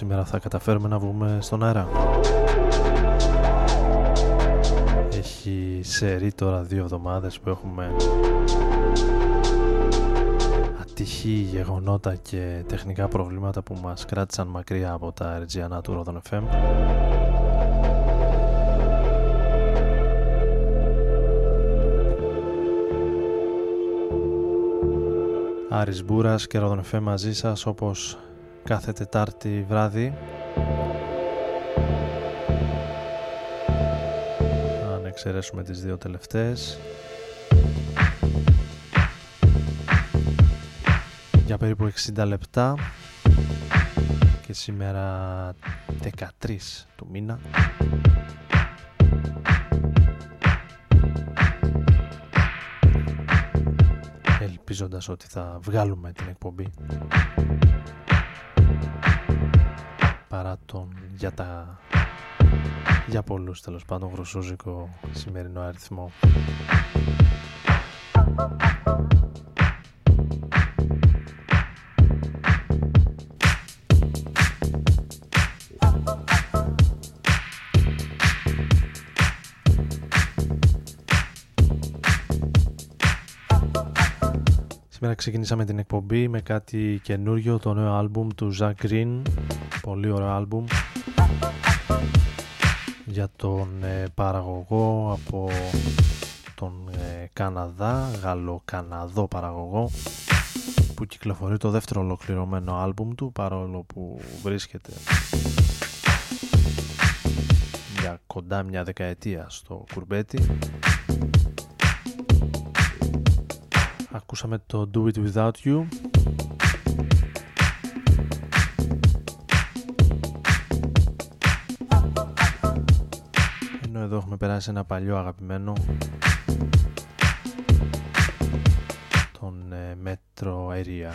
Για να δούμε σήμερα θα καταφέρουμε να βγούμε στον αέρα. Έχει σερί τώρα δύο εβδομάδες που έχουμε ατυχή γεγονότα και τεχνικά προβλήματα που μας κράτησαν μακριά από τα RGNA του Rodon FM. Άρης Μπούρας και Rodon FM μαζί σας όπως κάθε Τετάρτη βράδυ. Αν εξαιρέσουμε τις δύο τελευταίες. Για περίπου 60 λεπτά. Και σήμερα 13 του μήνα. Ελπίζοντας ότι θα βγάλουμε την εκπομπή παρά τον για τα για πολλούς τέλος πάντων γροσούζικο σημερινό αριθμό ξεκινήσαμε την εκπομπή με κάτι καινούριο, το νέο άλμπουμ του Zach Green. Πολύ ωραίο άλμπουμ για τον ε, παραγωγό από τον ε, Καναδά, Γαλλο-Καναδό παραγωγό που κυκλοφορεί το δεύτερο ολοκληρωμένο άλμπουμ του παρόλο που βρίσκεται για κοντά μια δεκαετία στο κουρμπέτι Ακούσαμε το Do It Without You. Ενώ εδώ έχουμε περάσει ένα παλιό αγαπημένο τον ε, Metro Area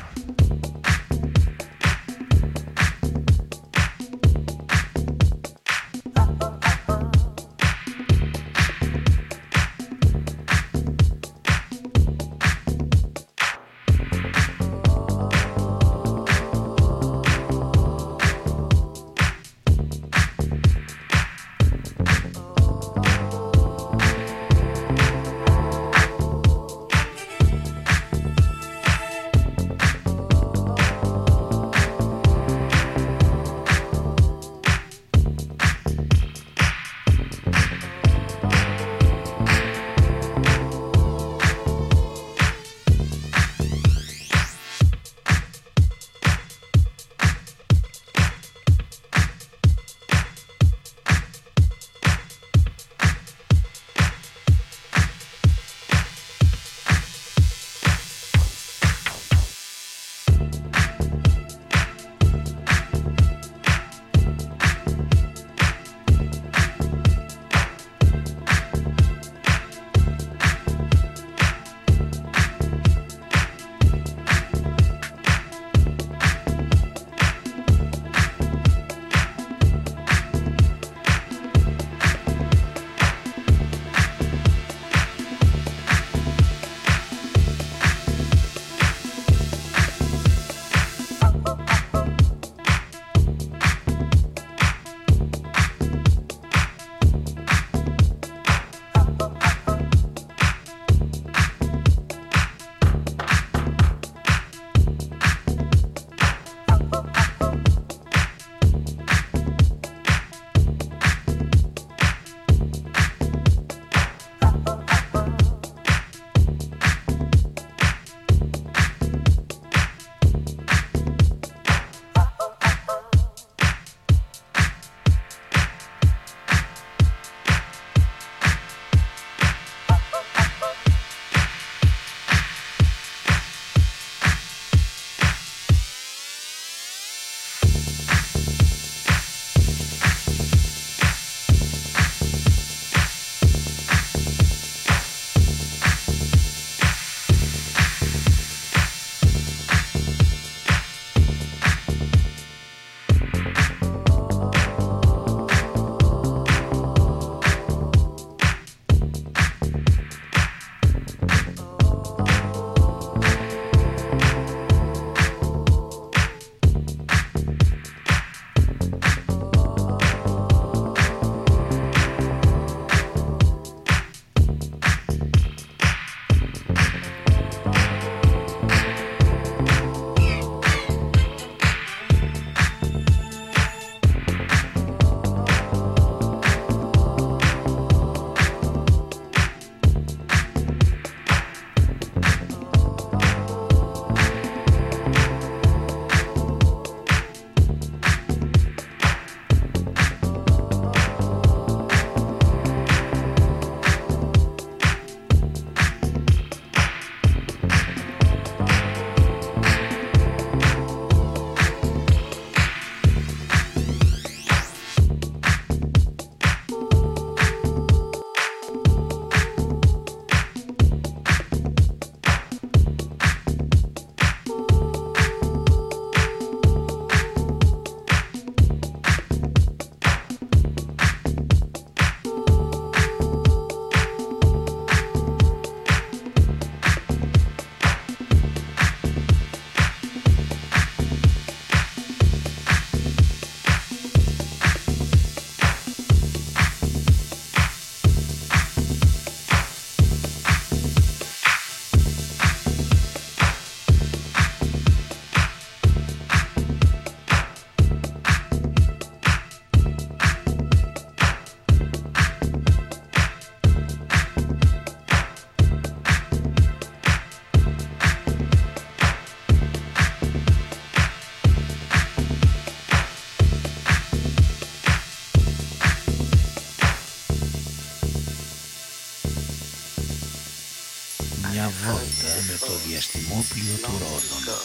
διαστημόπλιο του Ρόδων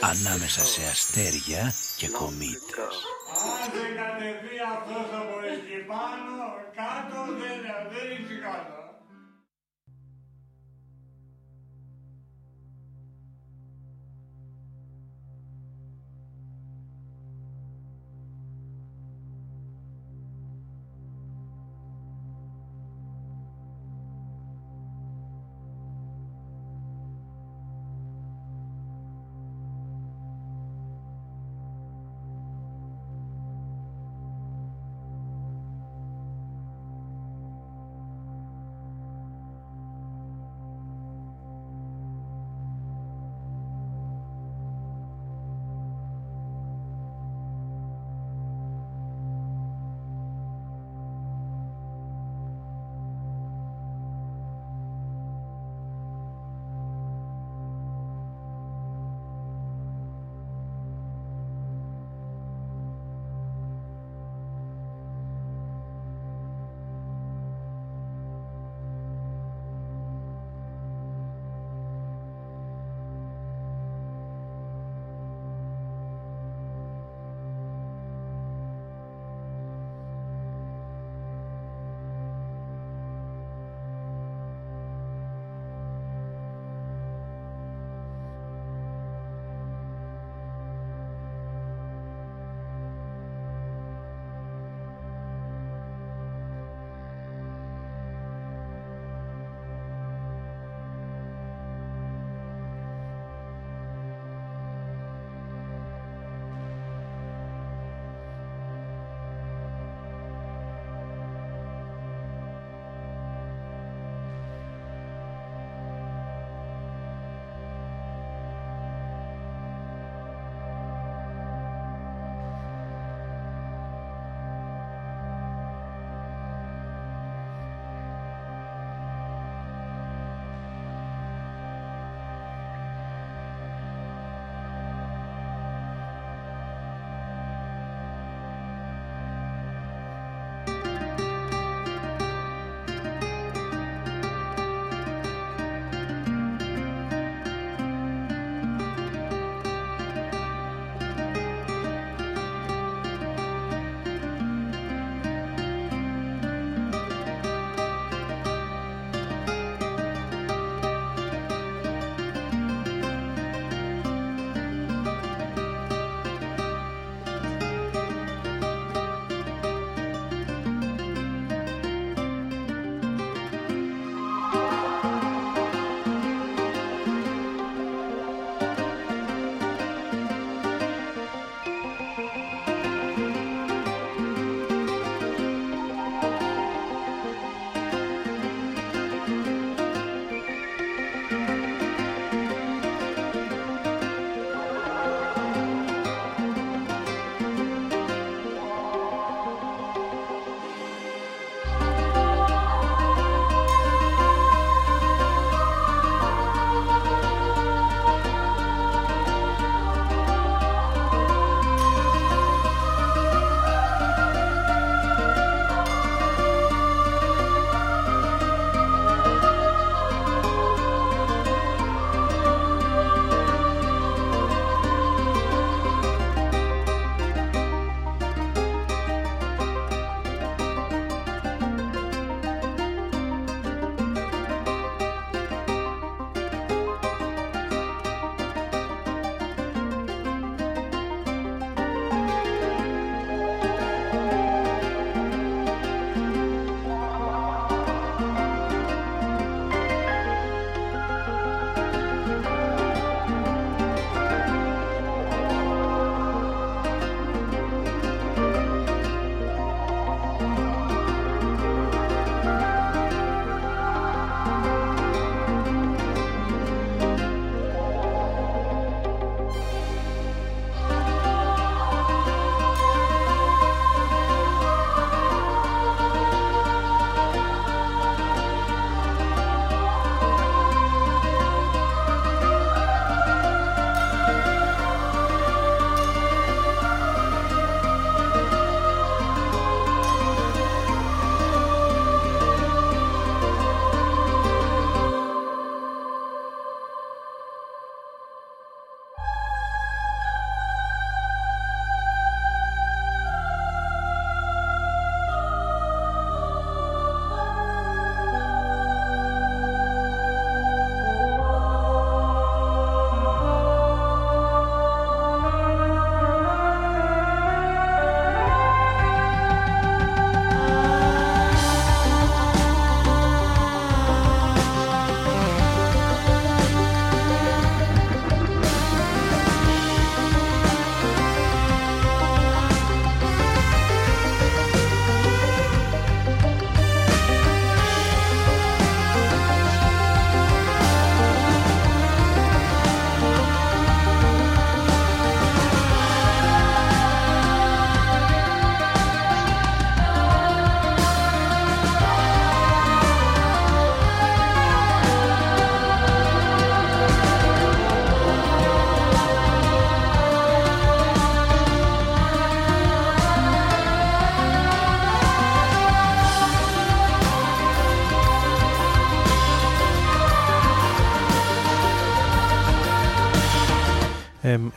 ανάμεσα σε αστέρια και κομήτες.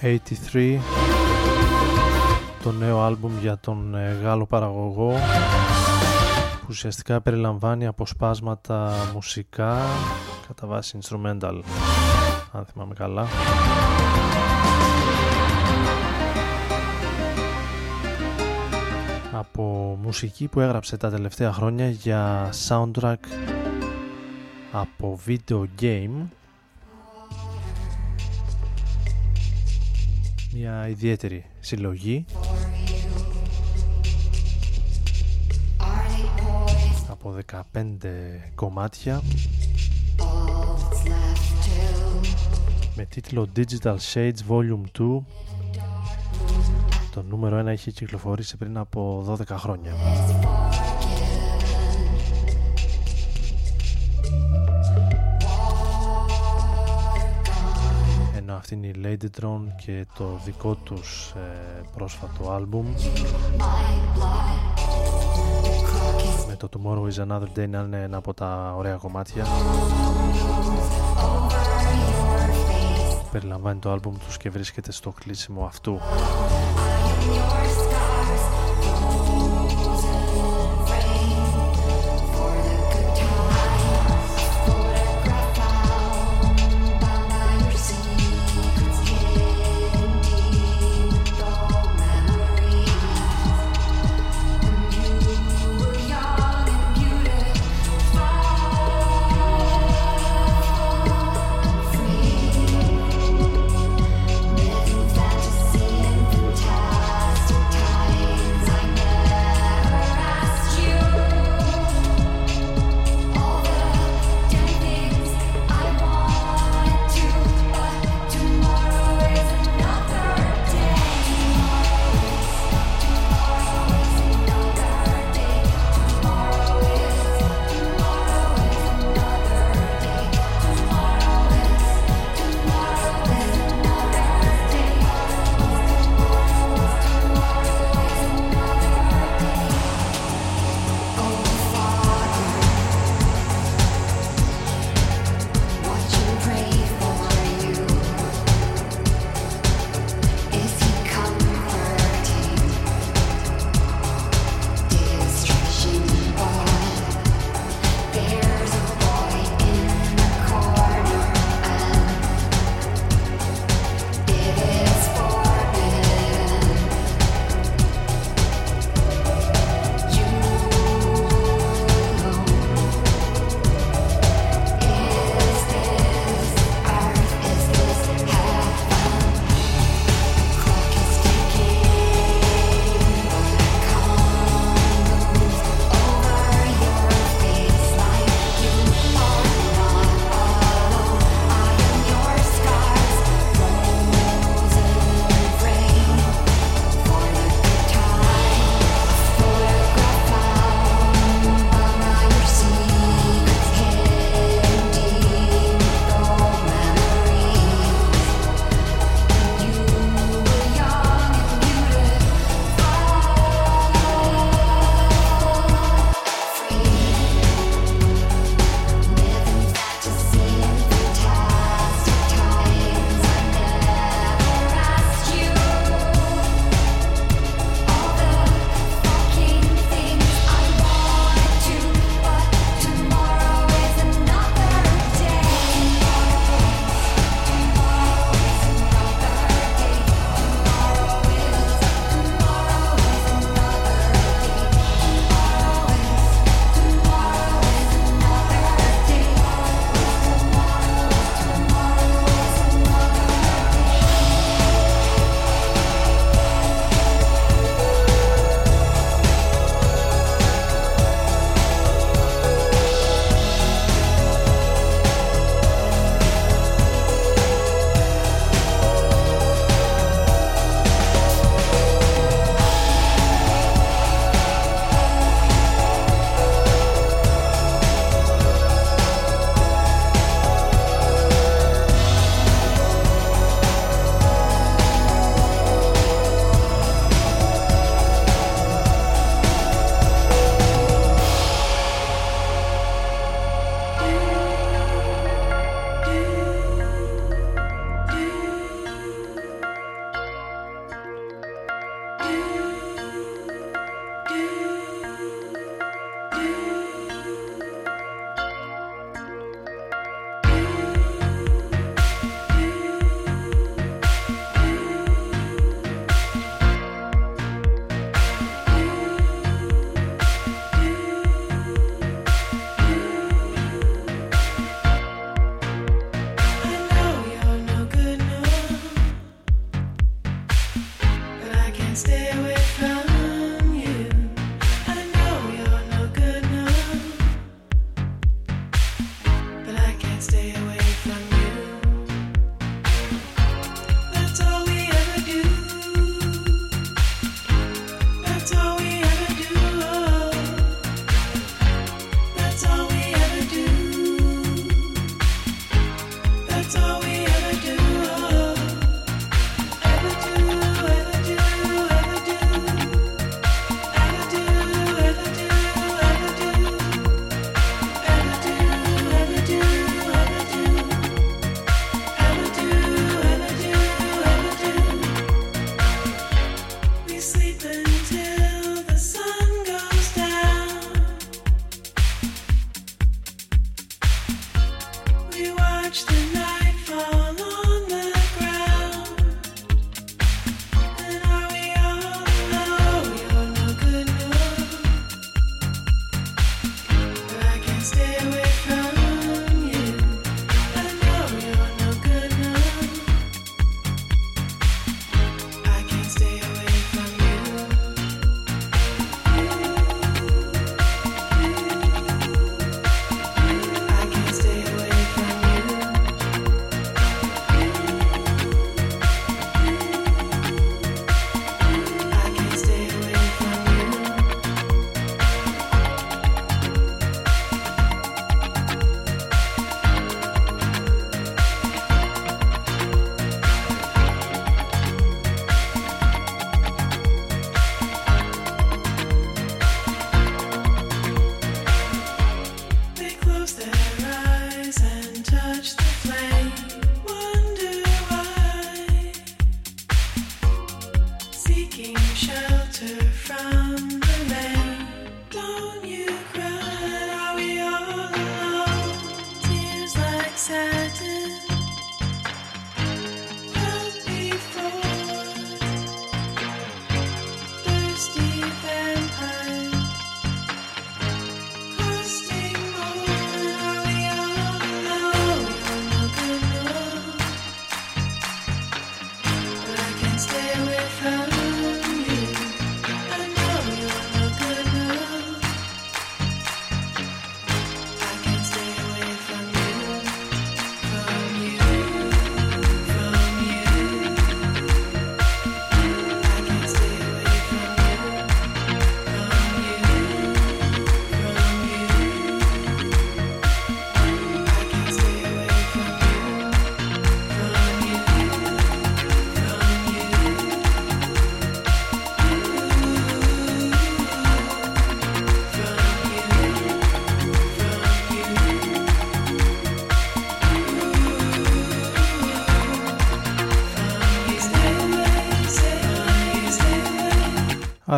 83 το νέο άλμπουμ για τον ε, Γάλλο παραγωγό που ουσιαστικά περιλαμβάνει αποσπάσματα μουσικά κατά βάση instrumental αν θυμάμαι καλά. Από μουσική που έγραψε τα τελευταία χρόνια για soundtrack από video game μια ιδιαίτερη συλλογή. Από 15 κομμάτια. Με τίτλο Digital Shades Volume 2 το νούμερο 1 έχει κυκλοφορήσει πριν από 12 χρόνια αυτή είναι η Ladytron και το δικό τους ε, πρόσφατο άλμπουμ. Με το Tomorrow is Another Day να είναι ένα από τα ωραία κομμάτια. Περιλαμβάνει το άλμπουμ τους και βρίσκεται στο κλείσιμο αυτού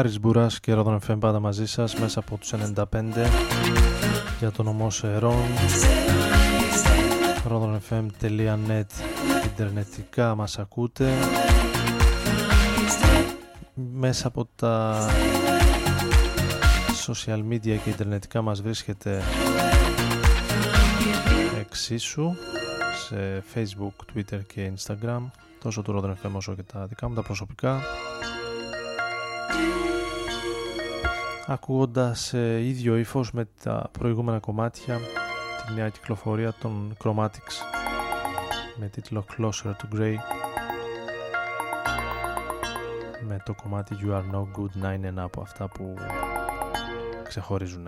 Άρης Μπουράς και Ρόδον FM πάντα μαζί σας μέσα από τους 95 για το νομό Σερών rodonfm.net Ιντερνετικά μας ακούτε. Μέσα από τα social media και ιντερνετικά μας βρίσκεται εξίσου σε facebook, twitter και instagram. Τόσο του Rodon FM όσο και τα δικά μου τα προσωπικά ακούγοντας ε, ίδιο ύφος με τα προηγούμενα κομμάτια τη νέα κυκλοφορία των Chromatics με τίτλο Closer to Grey με το κομμάτι You Are No Good να είναι ένα από αυτά που ξεχωρίζουν.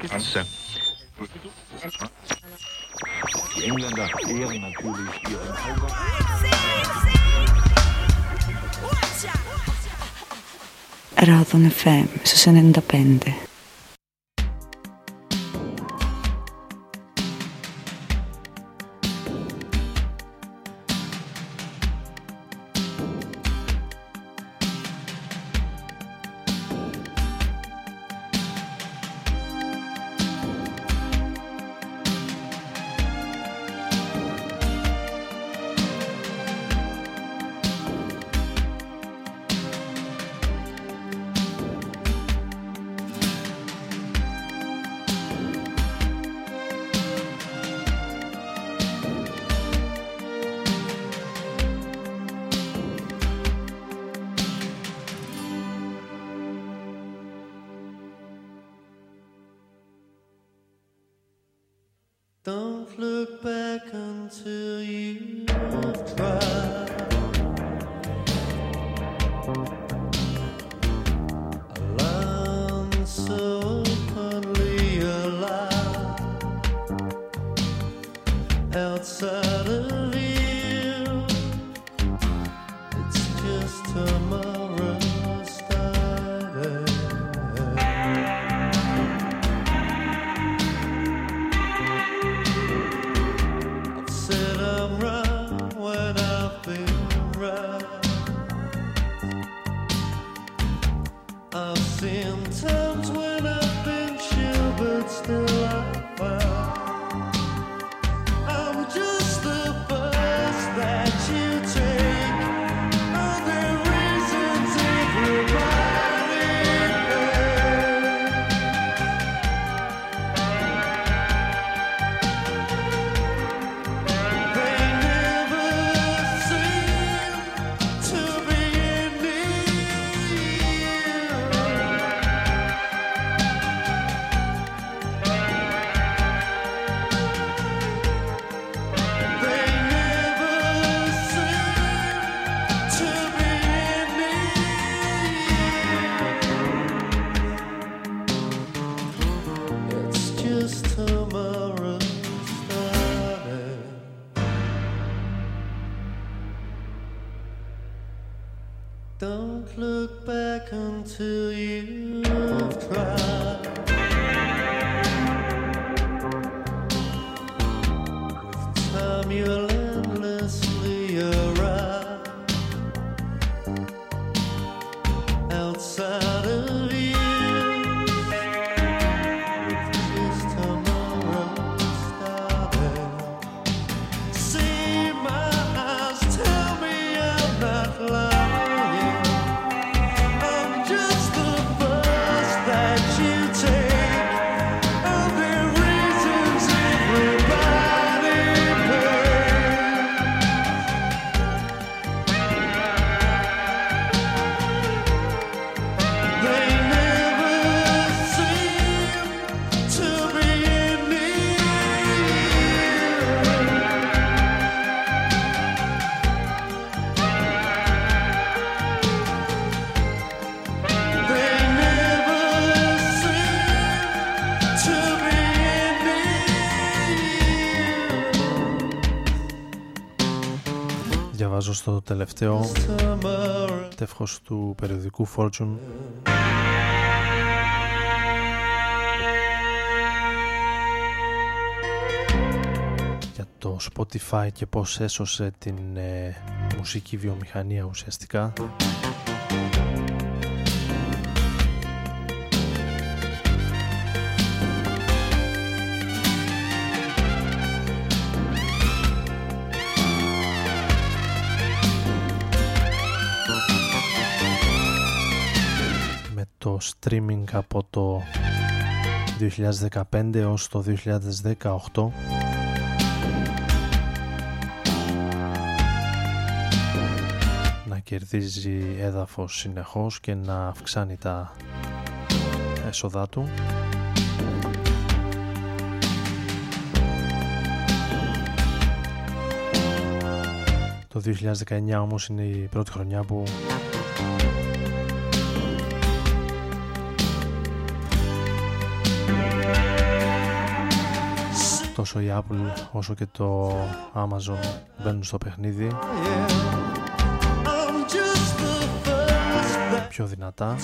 Klasse. Die Engländer ehren natürlich ihren Augen. Radon FM su 95. Στο τελευταίο. Τεύχος του περιοδικού Fortune. Για το Spotify και πως έσωσε την ε, μουσική βιομηχανία ουσιαστικά streaming από το 2015 έως το 2018 να κερδίζει έδαφος συνεχώς και να αυξάνει τα έσοδά του. Το 2019 όμως είναι η πρώτη χρονιά που τόσο η Apple όσο και το Amazon μπαίνουν στο παιχνίδι. Πιο δυνατά.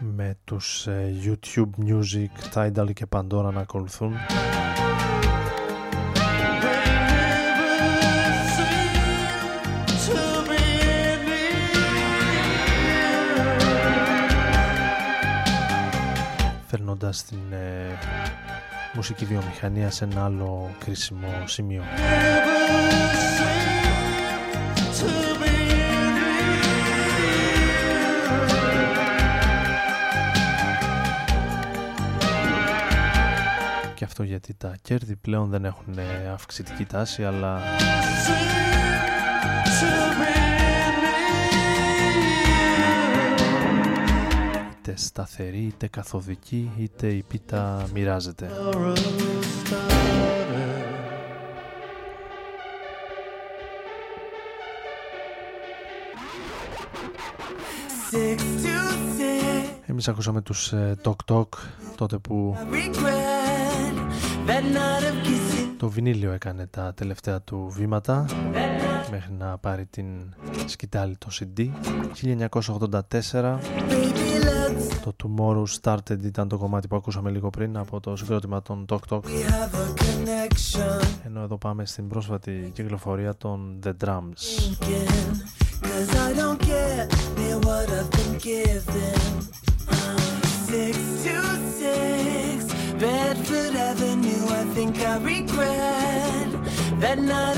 Με τους ε, YouTube Music, Tidal και Pandora να ακολουθούν φέρνοντας την ε, μουσική βιομηχανία σε ένα άλλο κρίσιμο σημείο. Και αυτό γιατί τα κέρδη πλέον δεν έχουν ε, αυξητική τάση αλλά είτε σταθερή είτε καθοδική είτε η πίτα μοιράζεται. Εμείς ακούσαμε τους ε, Tok Tok τότε που το βινίλιο έκανε τα τελευταία του βήματα μέχρι να πάρει την σκητάλη το CD 1984 το Tomorrow Started ήταν το κομμάτι που ακούσαμε λίγο πριν από το συγκρότημα των Talk Talk. Ενώ εδώ πάμε στην πρόσφατη κυκλοφορία των The Drums. That night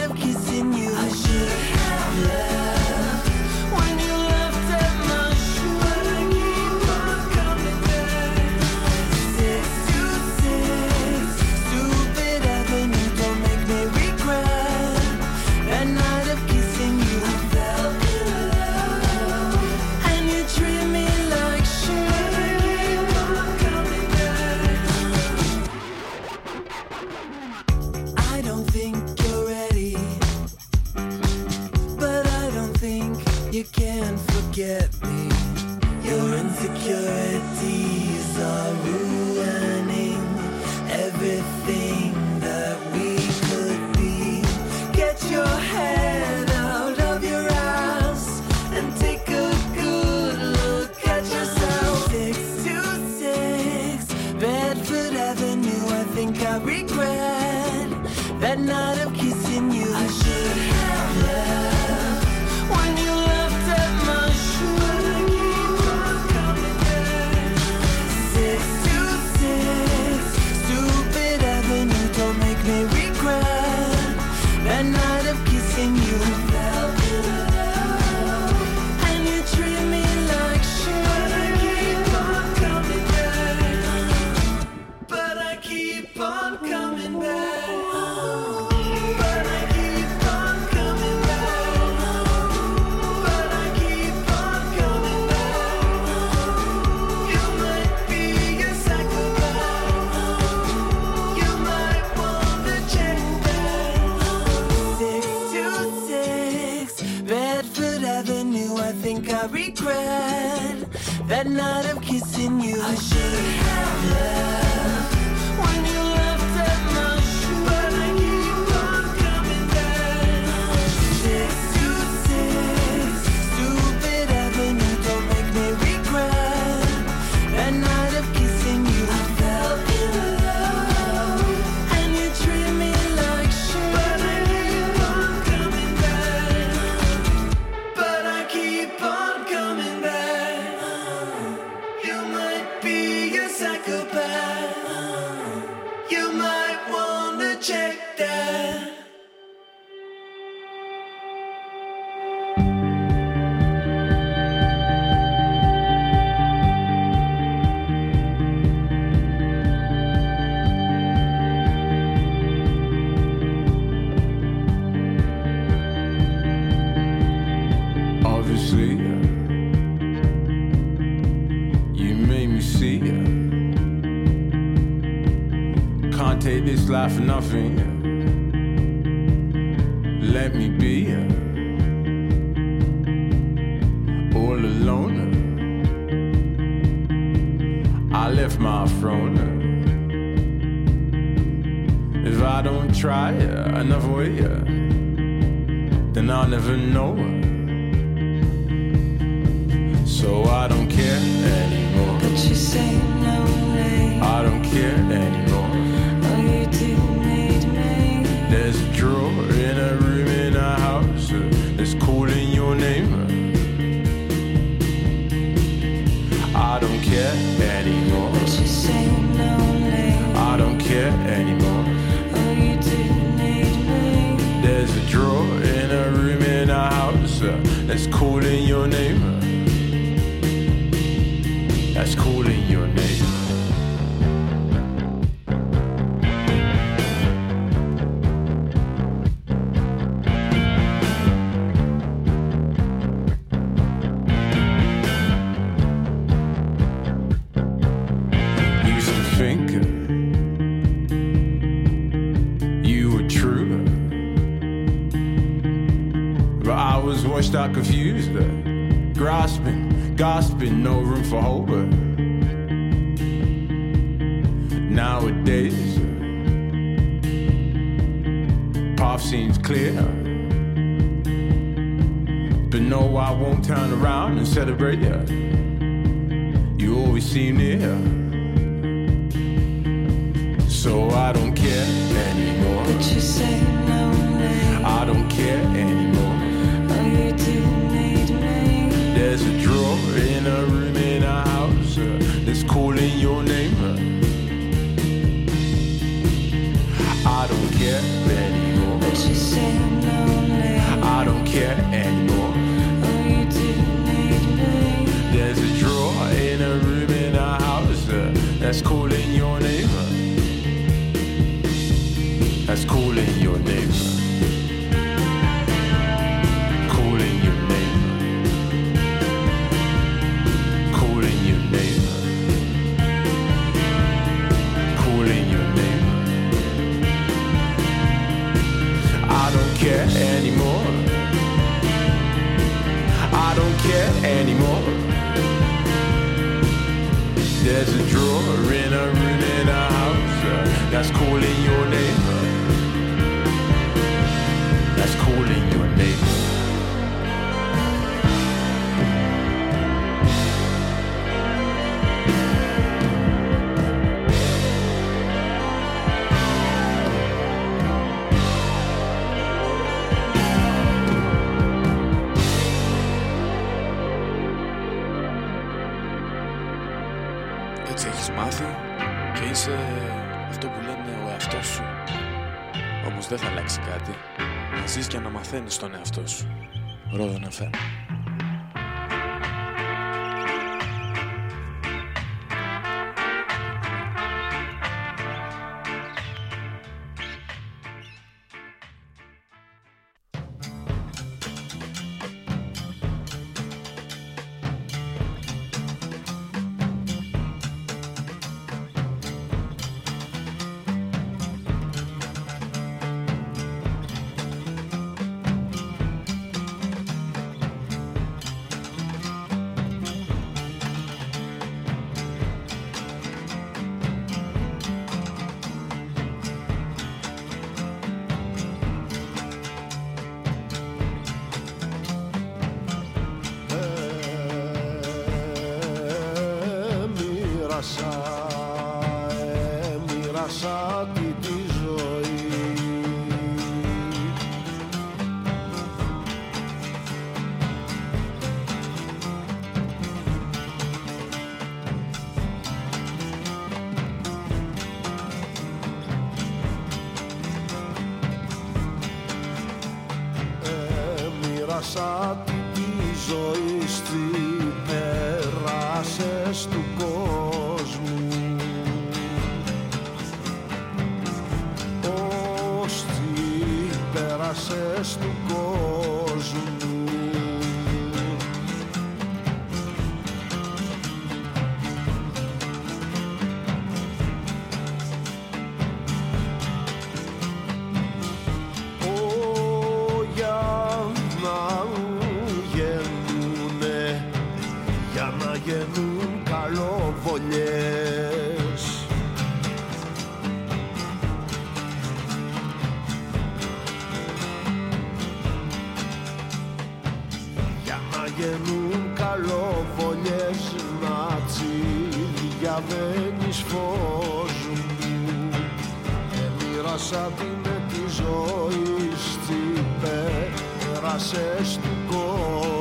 that night of kissing you. nothing. Seems clear. But no, I won't turn around and celebrate you. You always seem near. So I don't care anymore. But you say lonely. I don't care anymore. Oh, you do need me. There's a drawer in a room I don't care anymore. There's a drawer in a room in a house uh, that's calling your name. That's calling your name. Drawer in a room in a house that's calling your name. Και να μαθαίνεις τον εαυτό σου. Ρόδον FM. Για να γεννούν καλοβολιές, να τσίδια δεν εισφώζουν Εμοιράσα την με τη ζωή στη πέρασες του κόσμου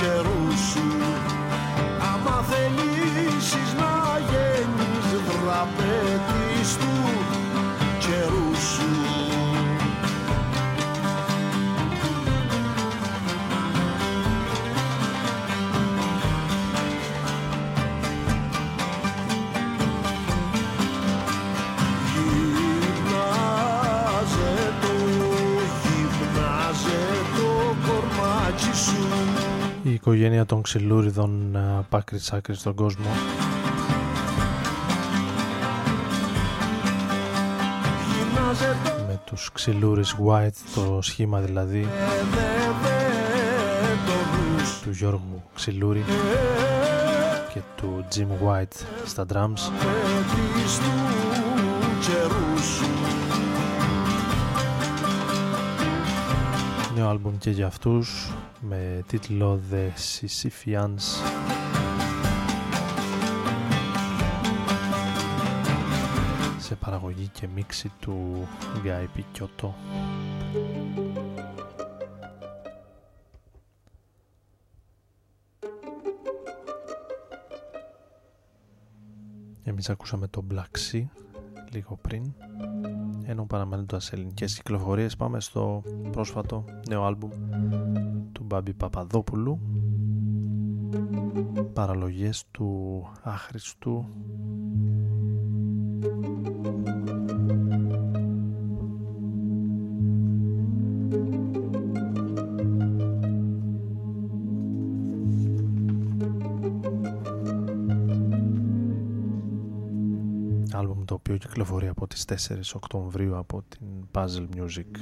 καιρούς σου. Άμα θελήσεις να γίνεις δραπέτης οικογένεια των ξυλούριδων ε, από άκρης σ' άκρη στον κόσμο. Γυμνάζε το με τους ξυλούρις white το σχήμα δηλαδή δε το νου σου του Γιώργου Ξυλούρη και του Jim White στα drums νέο άλμπουμ και για αυτούς με τίτλο The Sisypheans σε παραγωγή και μίξη του Γκάι Πικιώτο Εμείς ακούσαμε το Black Sea λίγο πριν ενώ παραμένοντας ελληνικές κυκλοφορίες πάμε στο πρόσφατο νέο άλμπουμ του Μπάμπη Παπαδόπουλου. Παραλογές του άχρηστου άλμπουμ το οποίο κυκλοφορεί από τις 4 Οκτωβρίου από την Puzzle Music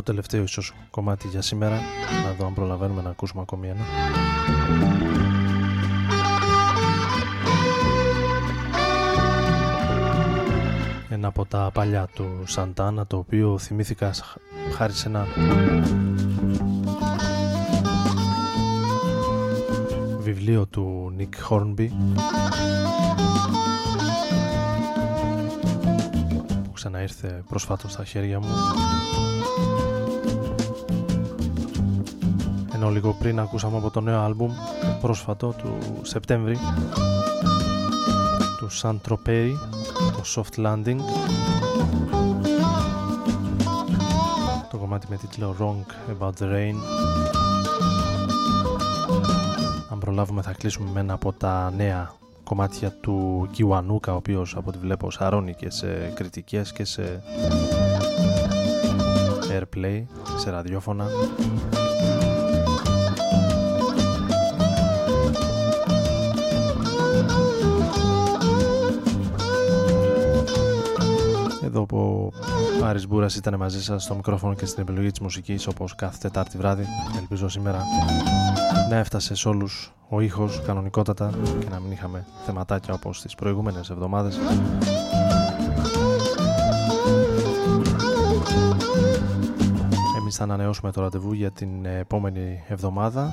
Τελευταίο ή πρώτο-τελευταίο ίσως κομμάτι για σήμερα. Να δω αν προλαβαίνουμε να ακούσουμε ακόμη ένα. Ένα από τα παλιά του Σαντάνα το οποίο θυμήθηκα σ- χάρη σε ένα βιβλίο του Νίκ Χόρνμπι που ξαναήρθε προσφάτως στα χέρια μου ενώ λίγο πριν ακούσαμε από το νέο άλμπουμ πρόσφατο του Σεπτέμβρη του Σαν Τροπέι, το Soft Landing. Το κομμάτι με τίτλο Wrong About The Rain. Αν προλάβουμε θα κλείσουμε με ένα από τα νέα κομμάτια του Κιουανούκα ο οποίος από ό,τι βλέπω σαρώνει και σε κριτικές και σε Airplay, σε ραδιόφωνα. Εδώ που ο Άρης Μπούρας ήταν μαζί σας στο μικρόφωνο και στην επιλογή της μουσικής όπως κάθε Τετάρτη βράδυ, ελπίζω σήμερα να έφτασε σε όλους ο ήχος κανονικότατα και να μην είχαμε θεματάκια όπως τις προηγούμενες εβδομάδες. θα ανανεώσουμε το ραντεβού για την ε, επόμενη εβδομάδα.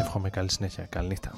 Εύχομαι καλή συνέχεια. Καλή νύχτα.